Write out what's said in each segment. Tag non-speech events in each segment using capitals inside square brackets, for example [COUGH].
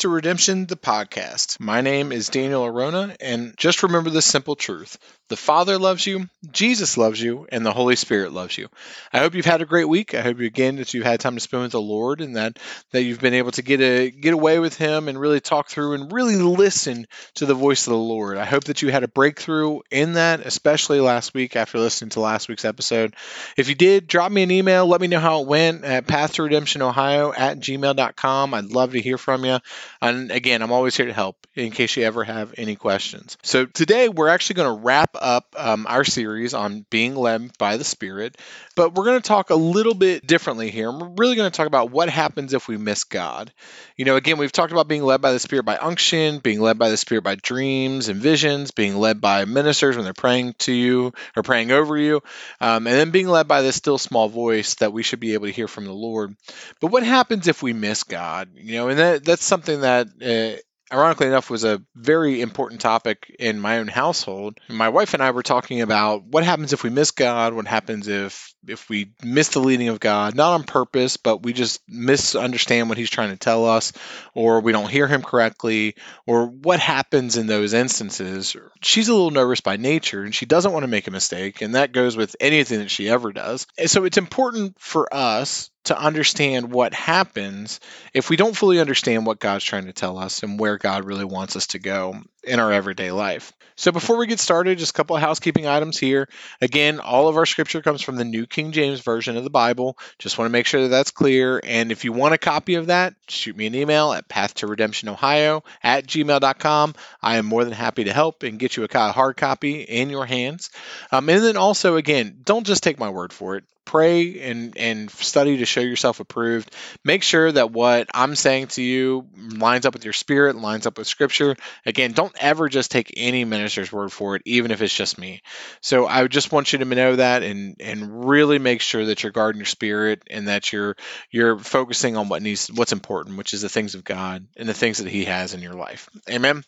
to Redemption, the podcast. My name is Daniel Arona, and just remember this simple truth the Father loves you, Jesus loves you, and the Holy Spirit loves you. I hope you've had a great week. I hope again that you've had time to spend with the Lord and that, that you've been able to get a get away with Him and really talk through and really listen to the voice of the Lord. I hope that you had a breakthrough in that, especially last week after listening to last week's episode. If you did, drop me an email. Let me know how it went at path to redemption ohio at gmail.com. I'd love to hear from you. And again, I'm always here to help in case you ever have any questions. So today we're actually going to wrap up um, our series on being led by the Spirit, but we're going to talk a little bit differently here. We're really going to talk about what happens if we miss God. You know, again, we've talked about being led by the Spirit by unction, being led by the Spirit by dreams and visions, being led by ministers when they're praying to you or praying over you, um, and then being led by this still small voice that we should be able to hear from the Lord. But what happens if we miss God? You know, and that, that's something that uh, ironically enough, was a very important topic in my own household. My wife and I were talking about what happens if we miss God, what happens if if we miss the leading of God, not on purpose, but we just misunderstand what He's trying to tell us, or we don't hear Him correctly, or what happens in those instances. She's a little nervous by nature, and she doesn't want to make a mistake, and that goes with anything that she ever does. And so it's important for us to understand what happens if we don't fully understand what God's trying to tell us and where God really wants us to go in our everyday life. So before we get started, just a couple of housekeeping items here. Again, all of our scripture comes from the New King James Version of the Bible. Just want to make sure that that's clear. And if you want a copy of that, shoot me an email at pathtoredemptionohio at gmail.com. I am more than happy to help and get you a hard copy in your hands. Um, and then also, again, don't just take my word for it pray and and study to show yourself approved. Make sure that what i'm saying to you lines up with your spirit lines up with scripture. Again don't ever just take any minister's word for it even if it's just me. So i just want you to know that and and really make sure that you're guarding your spirit and that you're you're focusing on what needs what's important which is the things of god and the things that he has in your life. Amen?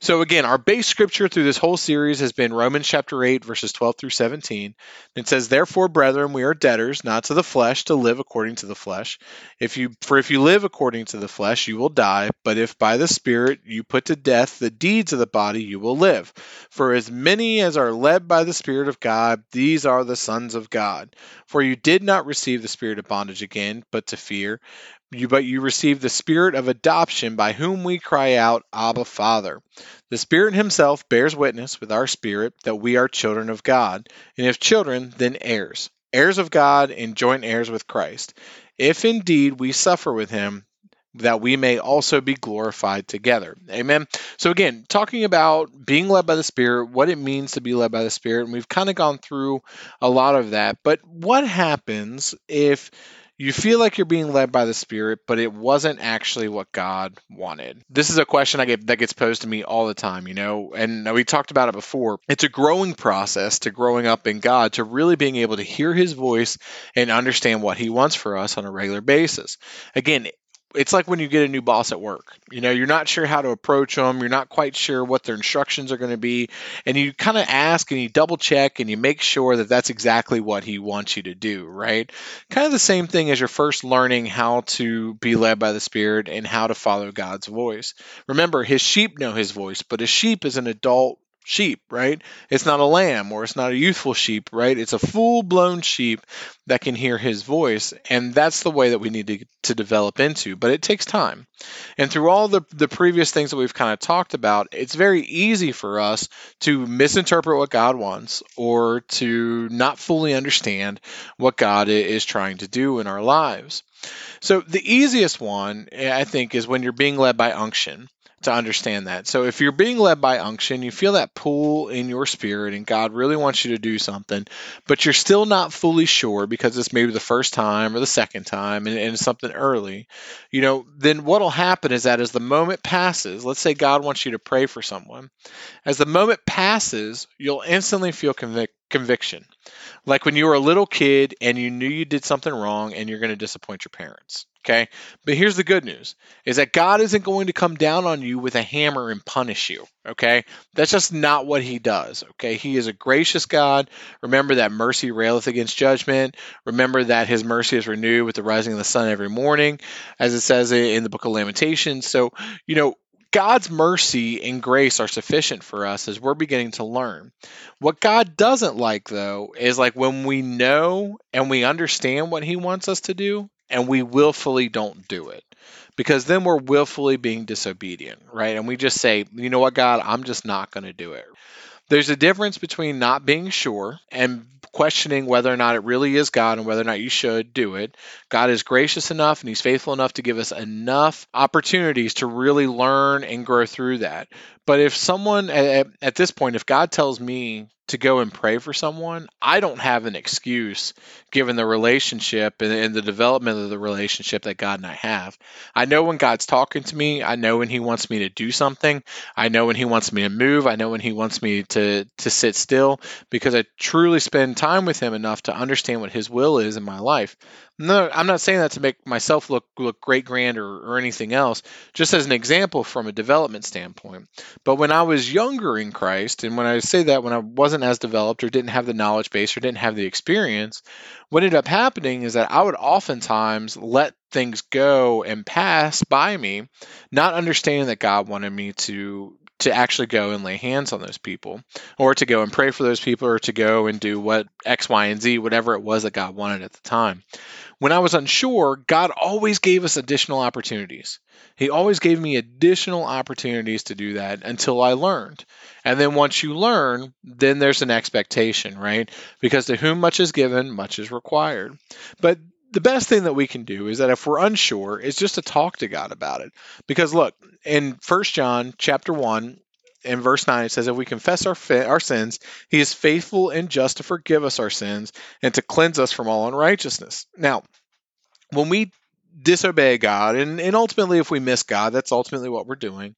So again our base scripture through this whole series has been romans chapter 8 verses 12 through 17 it says therefore brethren we are debtors, not to the flesh, to live according to the flesh. If you for if you live according to the flesh, you will die, but if by the Spirit you put to death the deeds of the body, you will live. For as many as are led by the Spirit of God, these are the sons of God. For you did not receive the spirit of bondage again, but to fear. You, but you received the spirit of adoption by whom we cry out, Abba, Father. The Spirit Himself bears witness with our spirit that we are children of God, and if children, then heirs heirs of God and joint heirs with Christ, if indeed we suffer with him, that we may also be glorified together. Amen. So, again, talking about being led by the Spirit, what it means to be led by the Spirit, and we've kind of gone through a lot of that. But what happens if you feel like you're being led by the Spirit, but it wasn't actually what God wanted. This is a question I get that gets posed to me all the time, you know, and we talked about it before. It's a growing process to growing up in God, to really being able to hear His voice and understand what He wants for us on a regular basis. Again, it's like when you get a new boss at work. You know, you're not sure how to approach them, you're not quite sure what their instructions are going to be, and you kind of ask and you double check and you make sure that that's exactly what he wants you to do, right? Kind of the same thing as you're first learning how to be led by the Spirit and how to follow God's voice. Remember, his sheep know his voice, but a sheep is an adult sheep, right? It's not a lamb or it's not a youthful sheep, right? It's a full blown sheep that can hear his voice. And that's the way that we need to, to develop into. But it takes time. And through all the, the previous things that we've kind of talked about, it's very easy for us to misinterpret what God wants or to not fully understand what God is trying to do in our lives. So, the easiest one, I think, is when you're being led by unction to understand that. So if you're being led by unction, you feel that pull in your spirit and God really wants you to do something, but you're still not fully sure because it's maybe the first time or the second time and, and something early, you know, then what'll happen is that as the moment passes, let's say God wants you to pray for someone, as the moment passes, you'll instantly feel convic- conviction. Like when you were a little kid and you knew you did something wrong and you're going to disappoint your parents. Okay. But here's the good news is that God isn't going to come down on you with a hammer and punish you. Okay. That's just not what he does. Okay. He is a gracious God. Remember that mercy raileth against judgment. Remember that his mercy is renewed with the rising of the sun every morning, as it says in the book of Lamentations. So, you know, God's mercy and grace are sufficient for us as we're beginning to learn. What God doesn't like, though, is like when we know and we understand what He wants us to do and we willfully don't do it. Because then we're willfully being disobedient, right? And we just say, you know what, God, I'm just not going to do it. There's a difference between not being sure and questioning whether or not it really is God and whether or not you should do it. God is gracious enough and He's faithful enough to give us enough opportunities to really learn and grow through that. But if someone at, at this point, if God tells me to go and pray for someone, I don't have an excuse given the relationship and, and, the development of the relationship that God and I have. I know when God's talking to me, I know when He wants me to do something, I know when He wants me to move, I know when He wants me to to sit still because I truly spend time with Him enough to understand what His will is in my life. No, I'm not saying that to make myself look look great, grand, or, or anything else. Just as an example from a development standpoint. But when I was younger in Christ, and when I say that when I wasn't as developed or didn't have the knowledge base or didn't have the experience, what ended up happening is that I would oftentimes let things go and pass by me, not understanding that God wanted me to to actually go and lay hands on those people or to go and pray for those people or to go and do what X, Y, and Z, whatever it was that God wanted at the time. When I was unsure, God always gave us additional opportunities. He always gave me additional opportunities to do that until I learned. And then once you learn, then there's an expectation, right? Because to whom much is given, much is required. But the best thing that we can do is that if we're unsure is just to talk to God about it. Because look, in First John chapter 1 in verse 9 it says if we confess our our sins, he is faithful and just to forgive us our sins and to cleanse us from all unrighteousness. Now, when we disobey God, and, and ultimately, if we miss God, that's ultimately what we're doing.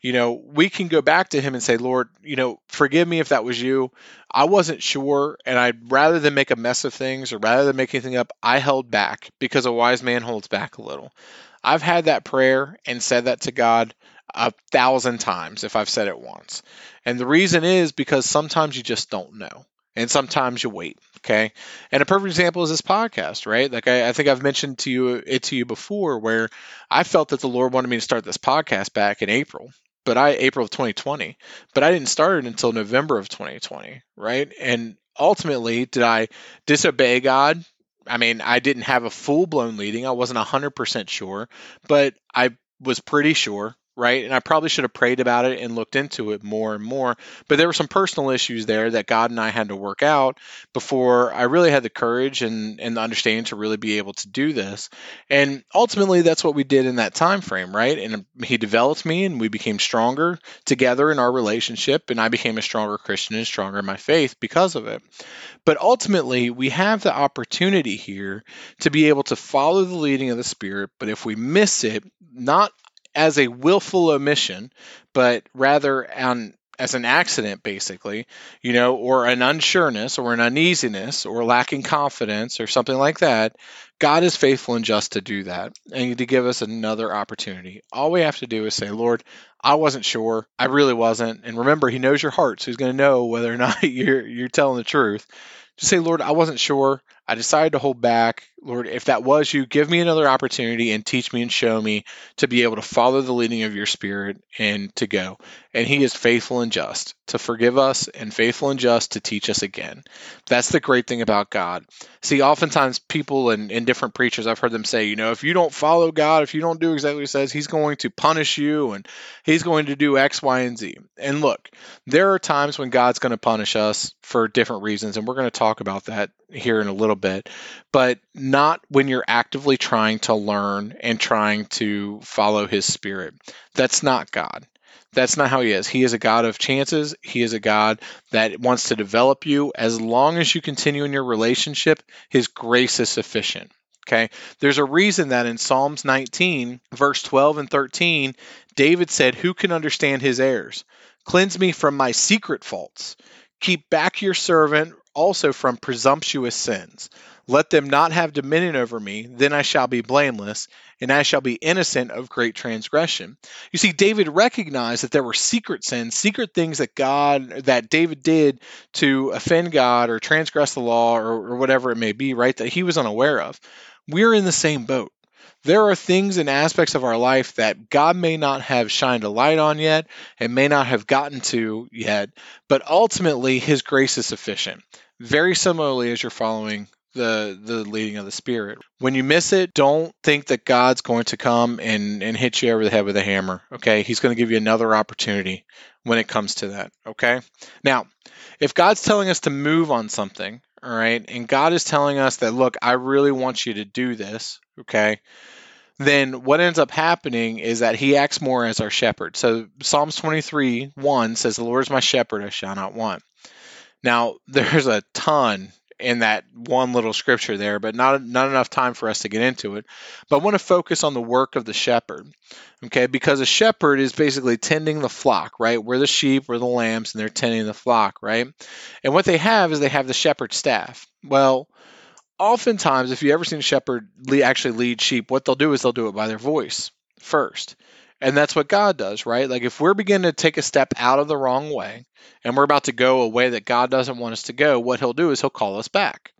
You know, we can go back to Him and say, Lord, you know, forgive me if that was you. I wasn't sure, and I'd rather than make a mess of things or rather than make anything up, I held back because a wise man holds back a little. I've had that prayer and said that to God a thousand times if I've said it once. And the reason is because sometimes you just don't know and sometimes you wait. Okay. And a perfect example is this podcast, right? Like I, I, think I've mentioned to you it to you before where I felt that the Lord wanted me to start this podcast back in April, but I April of 2020, but I didn't start it until November of 2020, right? And ultimately, did I disobey God? I mean, I didn't have a full blown leading. I wasn't 100% sure, but I was pretty sure right? And I probably should have prayed about it and looked into it more and more. But there were some personal issues there that God and I had to work out before I really had the courage and, and the understanding to really be able to do this. And ultimately that's what we did in that time frame, right? And he developed me and we became stronger together in our relationship and I became a stronger Christian and stronger in my faith because of it. But ultimately, we have the opportunity here to be able to follow the leading of the Spirit. But if we miss it, not as a willful omission, but rather as an accident, basically, you know, or an unsureness or an uneasiness or lacking confidence or something like that, God is faithful and just to do that and to give us another opportunity. All we have to do is say, Lord, I wasn't sure. I really wasn't. And remember, He knows your heart, so He's going to know whether or [LAUGHS] not you're you're telling the truth. Just say, Lord, I wasn't sure. I decided to hold back. Lord, if that was you, give me another opportunity and teach me and show me to be able to follow the leading of your spirit and to go. And he is faithful and just to forgive us and faithful and just to teach us again. That's the great thing about God. See, oftentimes people and, and different preachers, I've heard them say, you know, if you don't follow God, if you don't do exactly what he says, he's going to punish you and he's going to do X, Y, and Z. And look, there are times when God's going to punish us for different reasons. And we're going to talk about that here in a little bit, but not when you're actively trying to learn and trying to follow his spirit. That's not God. That's not how he is. He is a God of chances. He is a God that wants to develop you. As long as you continue in your relationship, his grace is sufficient. Okay. There's a reason that in Psalms 19, verse 12 and 13, David said, Who can understand his errors? Cleanse me from my secret faults. Keep back your servant also from presumptuous sins. Let them not have dominion over me, then I shall be blameless, and I shall be innocent of great transgression. You see, David recognized that there were secret sins, secret things that God, that David did to offend God or transgress the law or, or whatever it may be, right? That he was unaware of. We're in the same boat. There are things and aspects of our life that God may not have shined a light on yet and may not have gotten to yet, but ultimately His grace is sufficient. Very similarly, as you're following the the leading of the spirit. When you miss it, don't think that God's going to come and and hit you over the head with a hammer. Okay, He's going to give you another opportunity when it comes to that. Okay, now if God's telling us to move on something, all right, and God is telling us that, look, I really want you to do this. Okay. Then what ends up happening is that he acts more as our shepherd. So Psalms 23 1 says, The Lord is my shepherd, I shall not want. Now, [LAUGHS] there's a ton in that one little scripture there, but not not enough time for us to get into it. But I want to focus on the work of the shepherd, okay? Because a shepherd is basically tending the flock, right? We're the sheep, we're the lambs, and they're tending the flock, right? And what they have is they have the shepherd staff. Well, oftentimes, if you ever seen a shepherd actually lead sheep, what they'll do is they'll do it by their voice first. And that's what God does, right? Like if we're beginning to take a step out of the wrong way and we're about to go a way that God doesn't want us to go, what he'll do is he'll call us back.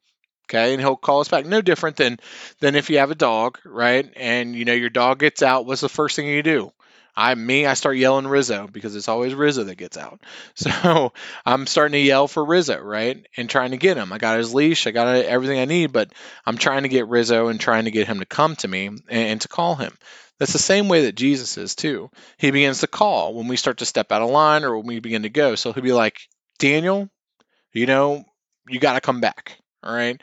Okay, and he'll call us back. No different than than if you have a dog, right? And you know your dog gets out, what's the first thing you do? I me, I start yelling Rizzo because it's always Rizzo that gets out. [LAUGHS] So I'm starting to yell for Rizzo, right? And trying to get him. I got his leash, I got everything I need, but I'm trying to get Rizzo and trying to get him to come to me and, and to call him. That's the same way that Jesus is too. He begins to call when we start to step out of line or when we begin to go. So he'll be like, Daniel, you know, you got to come back. All right.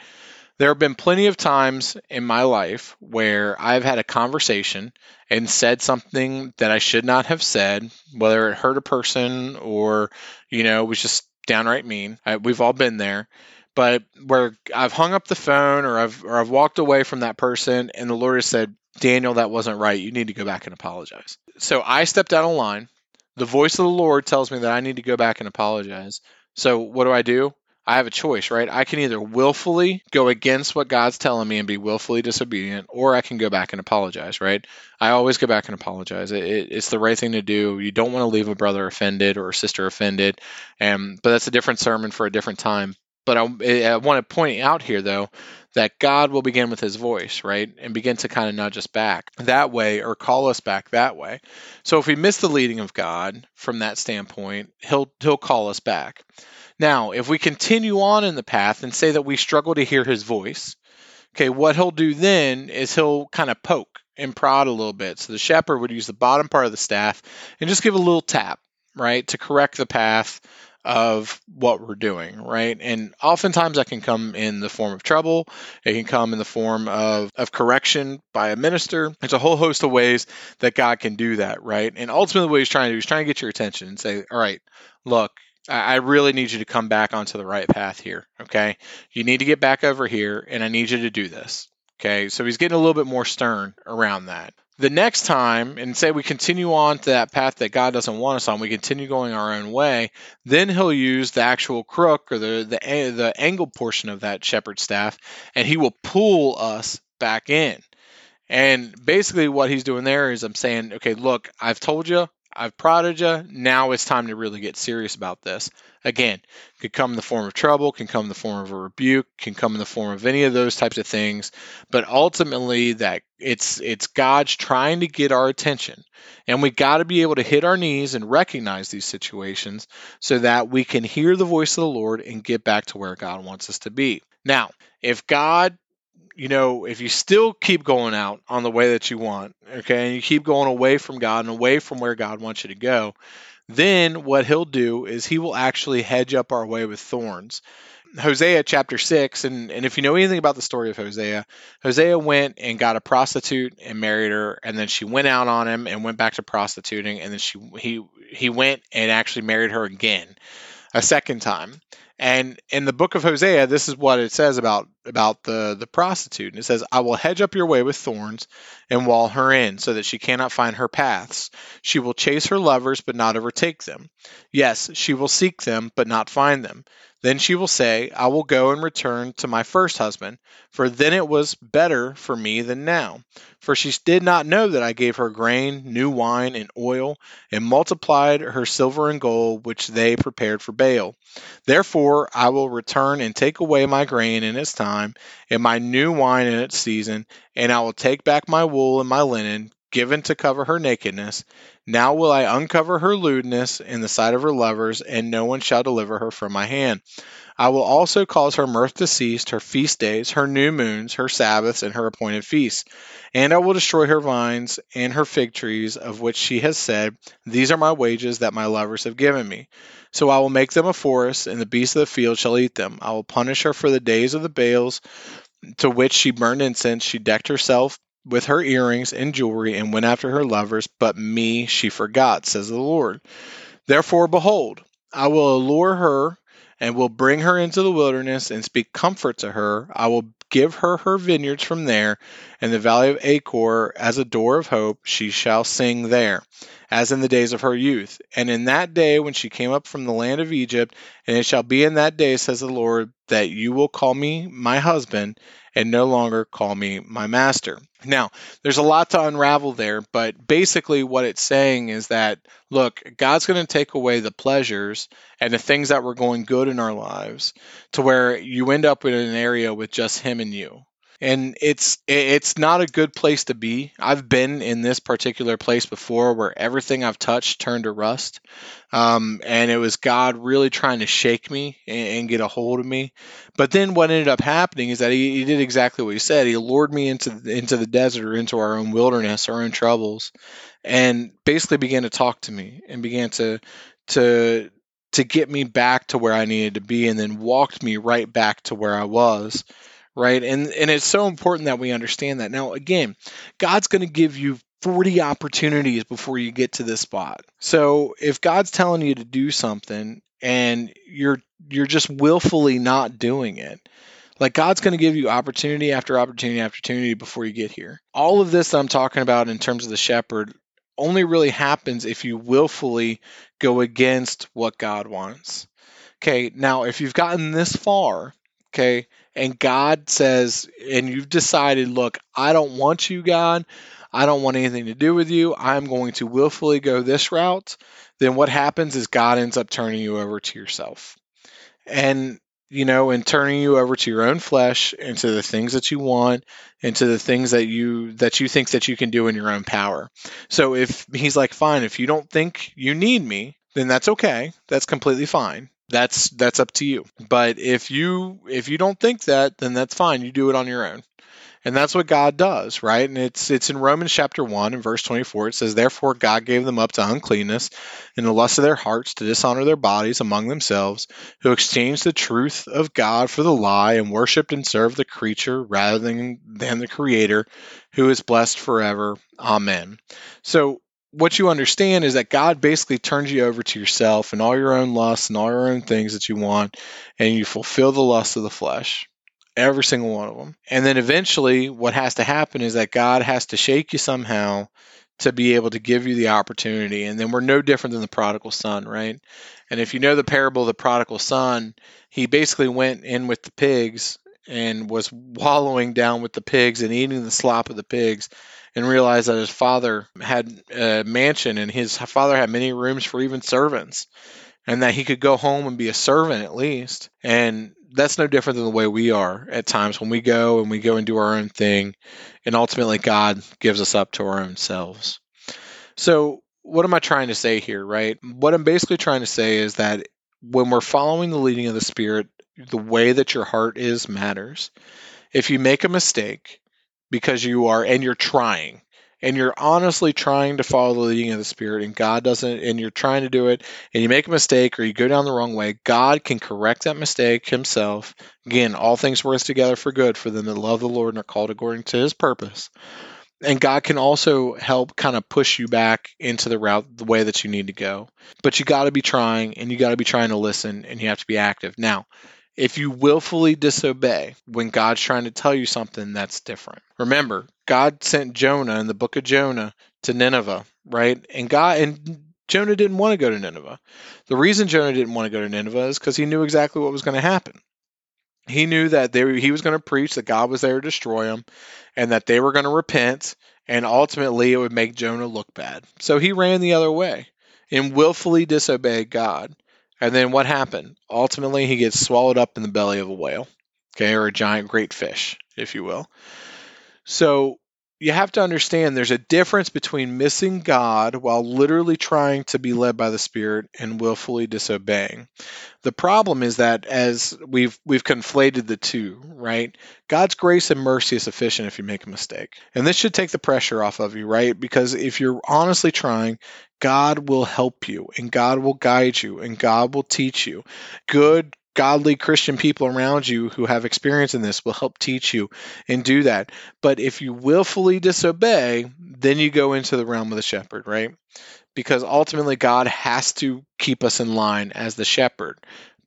There have been plenty of times in my life where I've had a conversation and said something that I should not have said, whether it hurt a person or, you know, was just downright mean. I, we've all been there. But where I've hung up the phone or I've or I've walked away from that person and the Lord has said, Daniel, that wasn't right. You need to go back and apologize. So I stepped out of line. The voice of the Lord tells me that I need to go back and apologize. So what do I do? I have a choice, right? I can either willfully go against what God's telling me and be willfully disobedient, or I can go back and apologize, right? I always go back and apologize. It, it, it's the right thing to do. You don't want to leave a brother offended or a sister offended, and but that's a different sermon for a different time. But I, I want to point out here, though, that God will begin with his voice, right? And begin to kind of nudge us back that way or call us back that way. So if we miss the leading of God from that standpoint, he'll he'll call us back. Now, if we continue on in the path and say that we struggle to hear his voice, okay, what he'll do then is he'll kind of poke and prod a little bit. So the shepherd would use the bottom part of the staff and just give a little tap, right, to correct the path of what we're doing, right? And oftentimes that can come in the form of trouble. It can come in the form of, of correction by a minister. There's a whole host of ways that God can do that, right? And ultimately, what he's trying to do is trying to get your attention and say, all right, look, I really need you to come back onto the right path here, okay? You need to get back over here, and I need you to do this. Okay, so he's getting a little bit more stern around that the next time, and say we continue on to that path that God doesn't want us on, we continue going our own way, then he'll use the actual crook or the the, the angle portion of that shepherd staff, and he will pull us back in. And basically, what he's doing there is I'm saying, okay, look, I've told you, I've prodded you. Now it's time to really get serious about this. Again, could come in the form of trouble, can come in the form of a rebuke, can come in the form of any of those types of things. But ultimately, that it's it's God's trying to get our attention, and we got to be able to hit our knees and recognize these situations so that we can hear the voice of the Lord and get back to where God wants us to be. Now, if God you know, if you still keep going out on the way that you want, okay, and you keep going away from God and away from where God wants you to go, then what he'll do is he will actually hedge up our way with thorns. Hosea chapter 6, and, and if you know anything about the story of Hosea, Hosea went and got a prostitute and married her, and then she went out on him and went back to prostituting, and then she he he went and actually married her again a second time. And in the book of Hosea, this is what it says about about the the prostitute, and it says, "I will hedge up your way with thorns, and wall her in, so that she cannot find her paths. She will chase her lovers, but not overtake them. Yes, she will seek them, but not find them. Then she will say, I will go and return to my first husband, for then it was better for me than now. For she did not know that I gave her grain, new wine, and oil, and multiplied her silver and gold, which they prepared for Baal. Therefore I will return and take away my grain in its time, and my new wine in its season, and I will take back my wool and my linen, given to cover her nakedness. Now will I uncover her lewdness in the sight of her lovers, and no one shall deliver her from my hand. I will also cause her mirth to cease, her feast days, her new moons, her Sabbaths, and her appointed feasts. And I will destroy her vines and her fig trees, of which she has said, These are my wages that my lovers have given me. So I will make them a forest, and the beasts of the field shall eat them. I will punish her for the days of the Baals to which she burned incense. She decked herself with her earrings and jewelry and went after her lovers, but me she forgot, says the Lord. Therefore, behold, I will allure her and will bring her into the wilderness and speak comfort to her. I will give her her vineyards from there, and the valley of Achor as a door of hope. She shall sing there, as in the days of her youth. And in that day when she came up from the land of Egypt, and it shall be in that day, says the Lord, that you will call me my husband, and no longer call me my master. Now, there's a lot to unravel there, but basically what it's saying is that, look, God's going to take away the pleasures and the things that were going good in our lives to where you end up in an area with just Him and you and it's it's not a good place to be. I've been in this particular place before where everything I've touched turned to rust, um, and it was God really trying to shake me and, and, get a hold of me. But then what ended up happening is that he, he did exactly what he said. He lured me into into the desert or into our own wilderness, our own troubles, and basically began to talk to me and began to to to get me back to where I needed to be, and then walked me right back to where I was right? And and it's so important that we understand that. Now, again, God's going to give you 40 opportunities before you get to this spot. So, if God's telling you to do something and you're you're just willfully not doing it, like God's going to give you opportunity after opportunity after opportunity before you get here. All of this that I'm talking about in terms of the shepherd only really happens if you willfully go against what God wants. Okay, now if you've gotten this far, okay, and God says, and you've decided, look, I don't want you, God. I don't want anything to do with you. I'm going to willfully go this route. Then what happens is God ends up turning you over to yourself. And, you know, and turning you over to your own flesh, into the things that you want, into the things that you that you think that you can do in your own power. So if he's like, fine, if you don't think you need me, then that's okay. That's completely fine that's that's up to you. But if you if you don't think that then that's fine. You do it on your own. And that's what god does right? And it's it's in romans chapter 1 and verse 24 it says therefore god gave them up to uncleanness in the lust of their hearts to dishonor their bodies among themselves who exchanged the truth of god for the lie and worshiped and served the creature rather than than the creator who is blessed forever. Amen. So what you understand is that God basically turns you over to yourself and all your own lusts and all your own things that you want, and you fulfill the lusts of the flesh. Every single one of them. And then eventually, what has to happen is that God has to shake you somehow to be able to give you the opportunity. And then we're no different than the prodigal son, right? And if you know the parable of the prodigal son, he basically went in with the pigs and was wallowing down with the pigs and eating the slop of the pigs and realized that his father had a mansion and his father had many rooms for even servants and that he could go home and be a servant at least. And that's no different than the way we are at times when we go and we go and do our own thing and ultimately God gives us up to our own selves. So, what am I trying to say here, right? What I'm basically trying to say is that when we're following the leading of the Spirit, the way that your heart is matters. If you make a mistake, because you are and you're trying and you're honestly trying to follow the leading of the spirit and god doesn't and you're trying to do it and you make a mistake or you go down the wrong way god can correct that mistake himself. Again all things work together for good for them that love the lord and are called according to his purpose. And god can also help kind of push you back into the route the way that you need to go. But you got to be trying and you got to be trying to listen and you have to be active. Now If you willfully disobey when God's trying to tell you something, that's different. Remember, God sent Jonah in the book of Jonah to Nineveh, right? And God and Jonah didn't want to go to Nineveh. The reason Jonah didn't want to go to Nineveh is because he knew exactly what was going to happen. He knew that they, he was going to preach that God was there to destroy them and that they were going to repent, and ultimately it would make Jonah look bad. So he ran the other way and willfully disobeyed God. And then what happened? Ultimately, he gets swallowed up in the belly of a whale, okay, or a giant great fish, if you will. So you have to understand there's a difference between missing God while literally trying to be led by the Spirit and willfully disobeying. The problem is that as we've we've conflated the two, right? God's grace and mercy is sufficient if you make a mistake. And this should take the pressure off of you, right? Because if you're honestly trying, God will help you and God will guide you and God will teach you. Good godly Christian people around you who have experience in this will help teach you and do that. But if you willfully disobey, then you go into the realm of the shepherd, right? Because ultimately, God has to keep us in line as the shepherd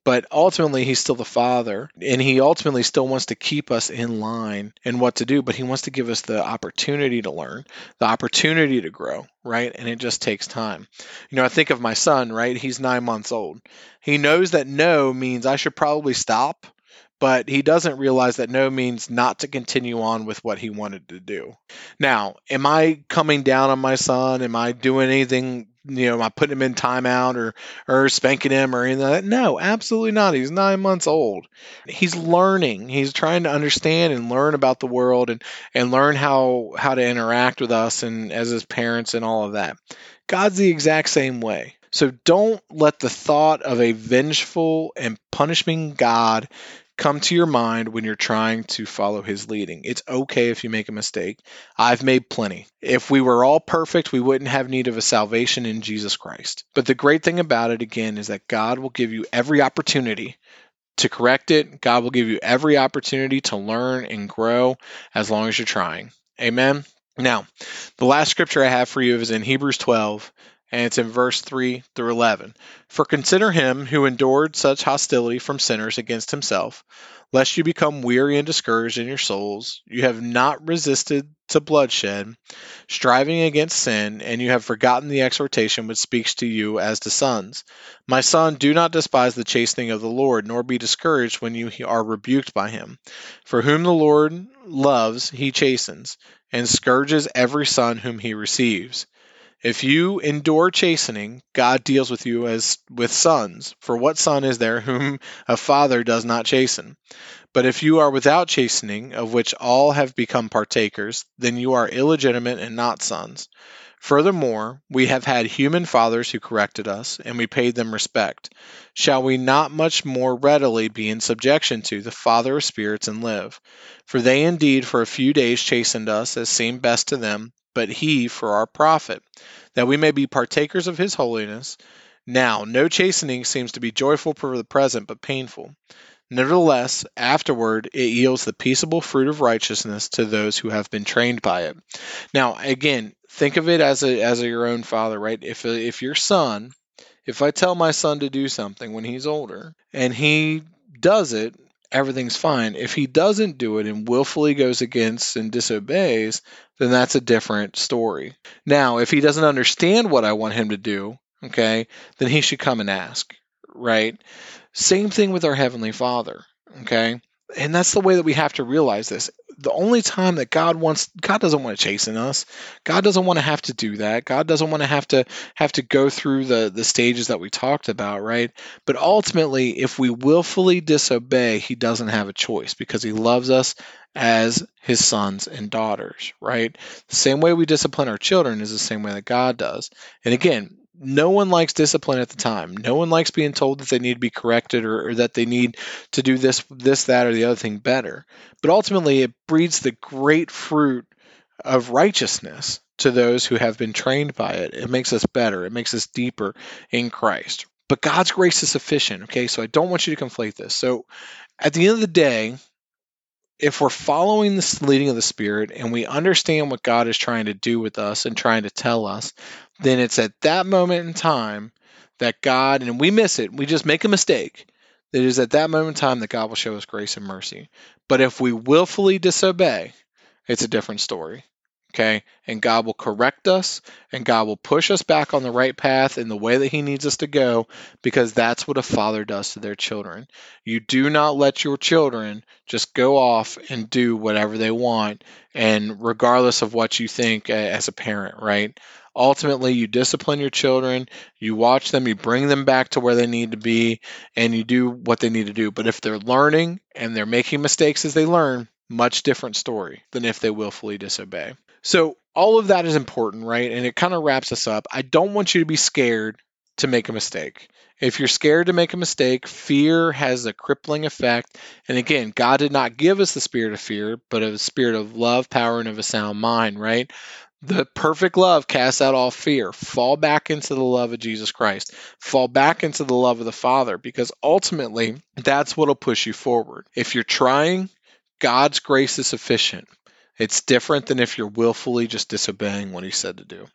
but ultimately he's still the father and he ultimately still wants to keep us in line and what to do but he wants to give us the opportunity to learn the opportunity to grow right? And it just takes time. You know i think of my son right? He's nine months old. He knows that no means i should probably stop but he doesn't realize that no means not to continue on with what he wanted to do. Now, am I coming down on my son? Am I doing anything you know, am I putting him in timeout or or spanking him or anything like that? No, absolutely not. He's nine months old. He's learning. He's trying to understand and learn about the world and and learn how how to interact with us and as his parents and all of that. God's the exact same way. So don't let the thought of a vengeful and punishing God come to your mind when you're trying to follow his leading. It's okay if you make a mistake. I've made plenty. If we were all perfect, we wouldn't have need of a salvation in Jesus Christ. But the great thing about it, again, is that God will give you every opportunity to correct it. God will give you every opportunity to learn and grow as long as you're trying. Amen. Now, the last scripture I have for you is in Hebrews 12, and it's in verse 3 through 11. For consider him who endured such hostility from sinners against himself, lest you become weary and discouraged in your souls. You have not resisted to bloodshed, striving against sin, and you have forgotten the exhortation which speaks to you as to sons. My son, do not despise the chastening of the Lord, nor be discouraged when you are rebuked by him. For whom the Lord loves, he chastens, and scourges every son whom he receives. If you endure chastening, God deals with you as with sons. For what son is there whom a father does not chasten? But if you are without chastening, of which all have become partakers, then you are illegitimate and not sons. Furthermore, we have had human fathers who corrected us, and we paid them respect. Shall we not much more readily be in subjection to the Father of spirits and live? For they indeed for a few days chastened us as seemed best to them but he for our profit, that we may be partakers of his holiness. Now, no chastening seems to be joyful for the present, but painful. Nevertheless, afterward it yields the peaceable fruit of righteousness to those who have been trained by it. Now, again, think of it as a as a, your own father, right? If if your son, if I tell my son to do something when he's older and he does it, everything's fine. If he doesn't do it and willfully goes against and disobeys, then that's a different story. Now, if he doesn't understand what I want him to do, okay, then he should come and ask, right? Same thing with our Heavenly Father, okay? And that's the way that we have to realize this the only time that God wants God doesn't want to chasten us. God doesn't want to have to do that. God doesn't want to have to have to go through the the stages that we talked about, right? But ultimately, if we willfully disobey, he doesn't have a choice because he loves us as his sons and daughters, right? The same way we discipline our children is the same way that God does. And again, no one likes discipline at the time. No one likes being told that they need to be corrected or, or, that they need to do this, this, that, or the other thing better. But ultimately, it breeds the great fruit of righteousness to those who have been trained by it. It makes us better. It makes us deeper in Christ. But God's grace is sufficient. Okay, so I don't want you to conflate this. So at the end of the day, if we're following the leading of the Spirit and we understand what God is trying to do with us and trying to tell us, then it's at that moment in time that God, and we miss it, we just make a mistake, it is at that moment in time that God will show us grace and mercy. But if we willfully disobey, it's a different story. Okay. And God will correct us and God will push us back on the right path in the way that He needs us to go because that's what a father does to their children. You do not let your children just go off and do whatever they want, and regardless of what you think as a parent, right? Ultimately, you discipline your children, you watch them, you bring them back to where they need to be, and you do what they need to do. But if they're learning and they're making mistakes as they learn, much different story than if they willfully disobey. So, all of that is important, right? And it kind of wraps us up. I don't want you to be scared to make a mistake. If you're scared to make a mistake, fear has a crippling effect. And again, God did not give us the spirit of fear, but a spirit of love, power, and of a sound mind, right? The perfect love casts out all fear. Fall back into the love of Jesus Christ. Fall back into the love of the Father because ultimately that's what will push you forward. If you're trying, God's grace is sufficient. It's different than if you're willfully just disobeying what He said to do.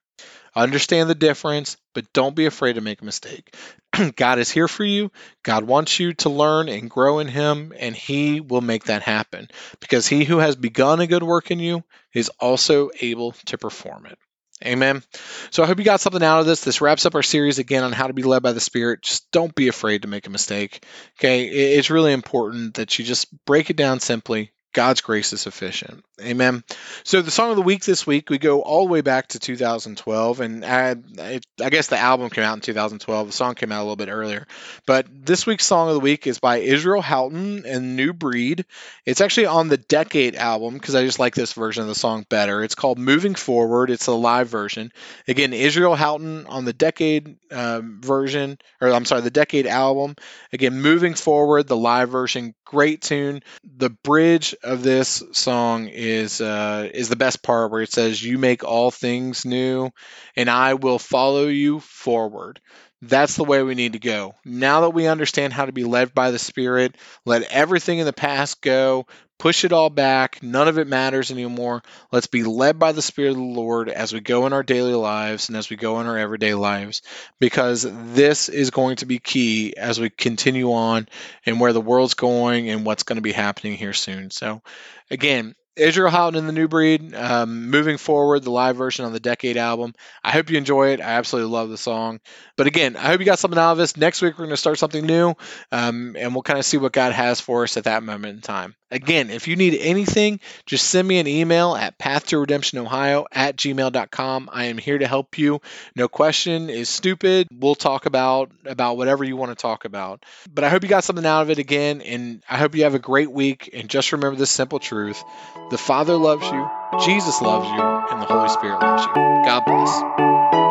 Understand the difference, but don't be afraid to make a mistake. [CLEARS THROAT] God is here for you. God wants you to learn and grow in Him, and He will make that happen because He who has begun a good work in you is also able to perform it. Amen. So I hope you got something out of this. This wraps up our series again on how to be led by the Spirit. Just don't be afraid to make a mistake. Okay. It's really important that you just break it down simply, God's grace is sufficient. Amen. So the song of the week this week, we go all the way back to 2012, and I, I, guess the album came out in 2012. The song came out a little bit earlier, but this week's song of the week is by Israel Houghton and New Breed. It's actually on the Decade album because I just like this version of the song better. It's called Moving Forward. It's a live version. Again, Israel Houghton on the Decade um, version, or I'm sorry, the Decade album. Again, Moving Forward, the live version, great tune. The bridge of this song is uh, is the best part where it says, "You make all things new, and I will follow you forward." That's the way we need to go. Now that we understand how to be led by the Spirit, let everything in the past go, push it all back. None of it matters anymore. Let's be led by the Spirit of the Lord as we go in our daily lives and as we go in our everyday lives, because this is going to be key as we continue on and where the world's going and what's going to be happening here soon. So, again, Israel Houghton and the New Breed, um, moving forward, the live version on the Decade album. I hope you enjoy it. I absolutely love the song. But again, I hope you got something out of this. Next week, we're going to start something new, um, and we'll kind of see what God has for us at that moment in time. Again, if you need anything, just send me an email at path2redemptionohio at gmail.com. I am here to help you. No question is stupid. We'll talk about, about whatever you want to talk about. But I hope you got something out of it again, and I hope you have a great week. And just remember this simple truth the Father loves you, Jesus loves you, and the Holy Spirit loves you. God bless.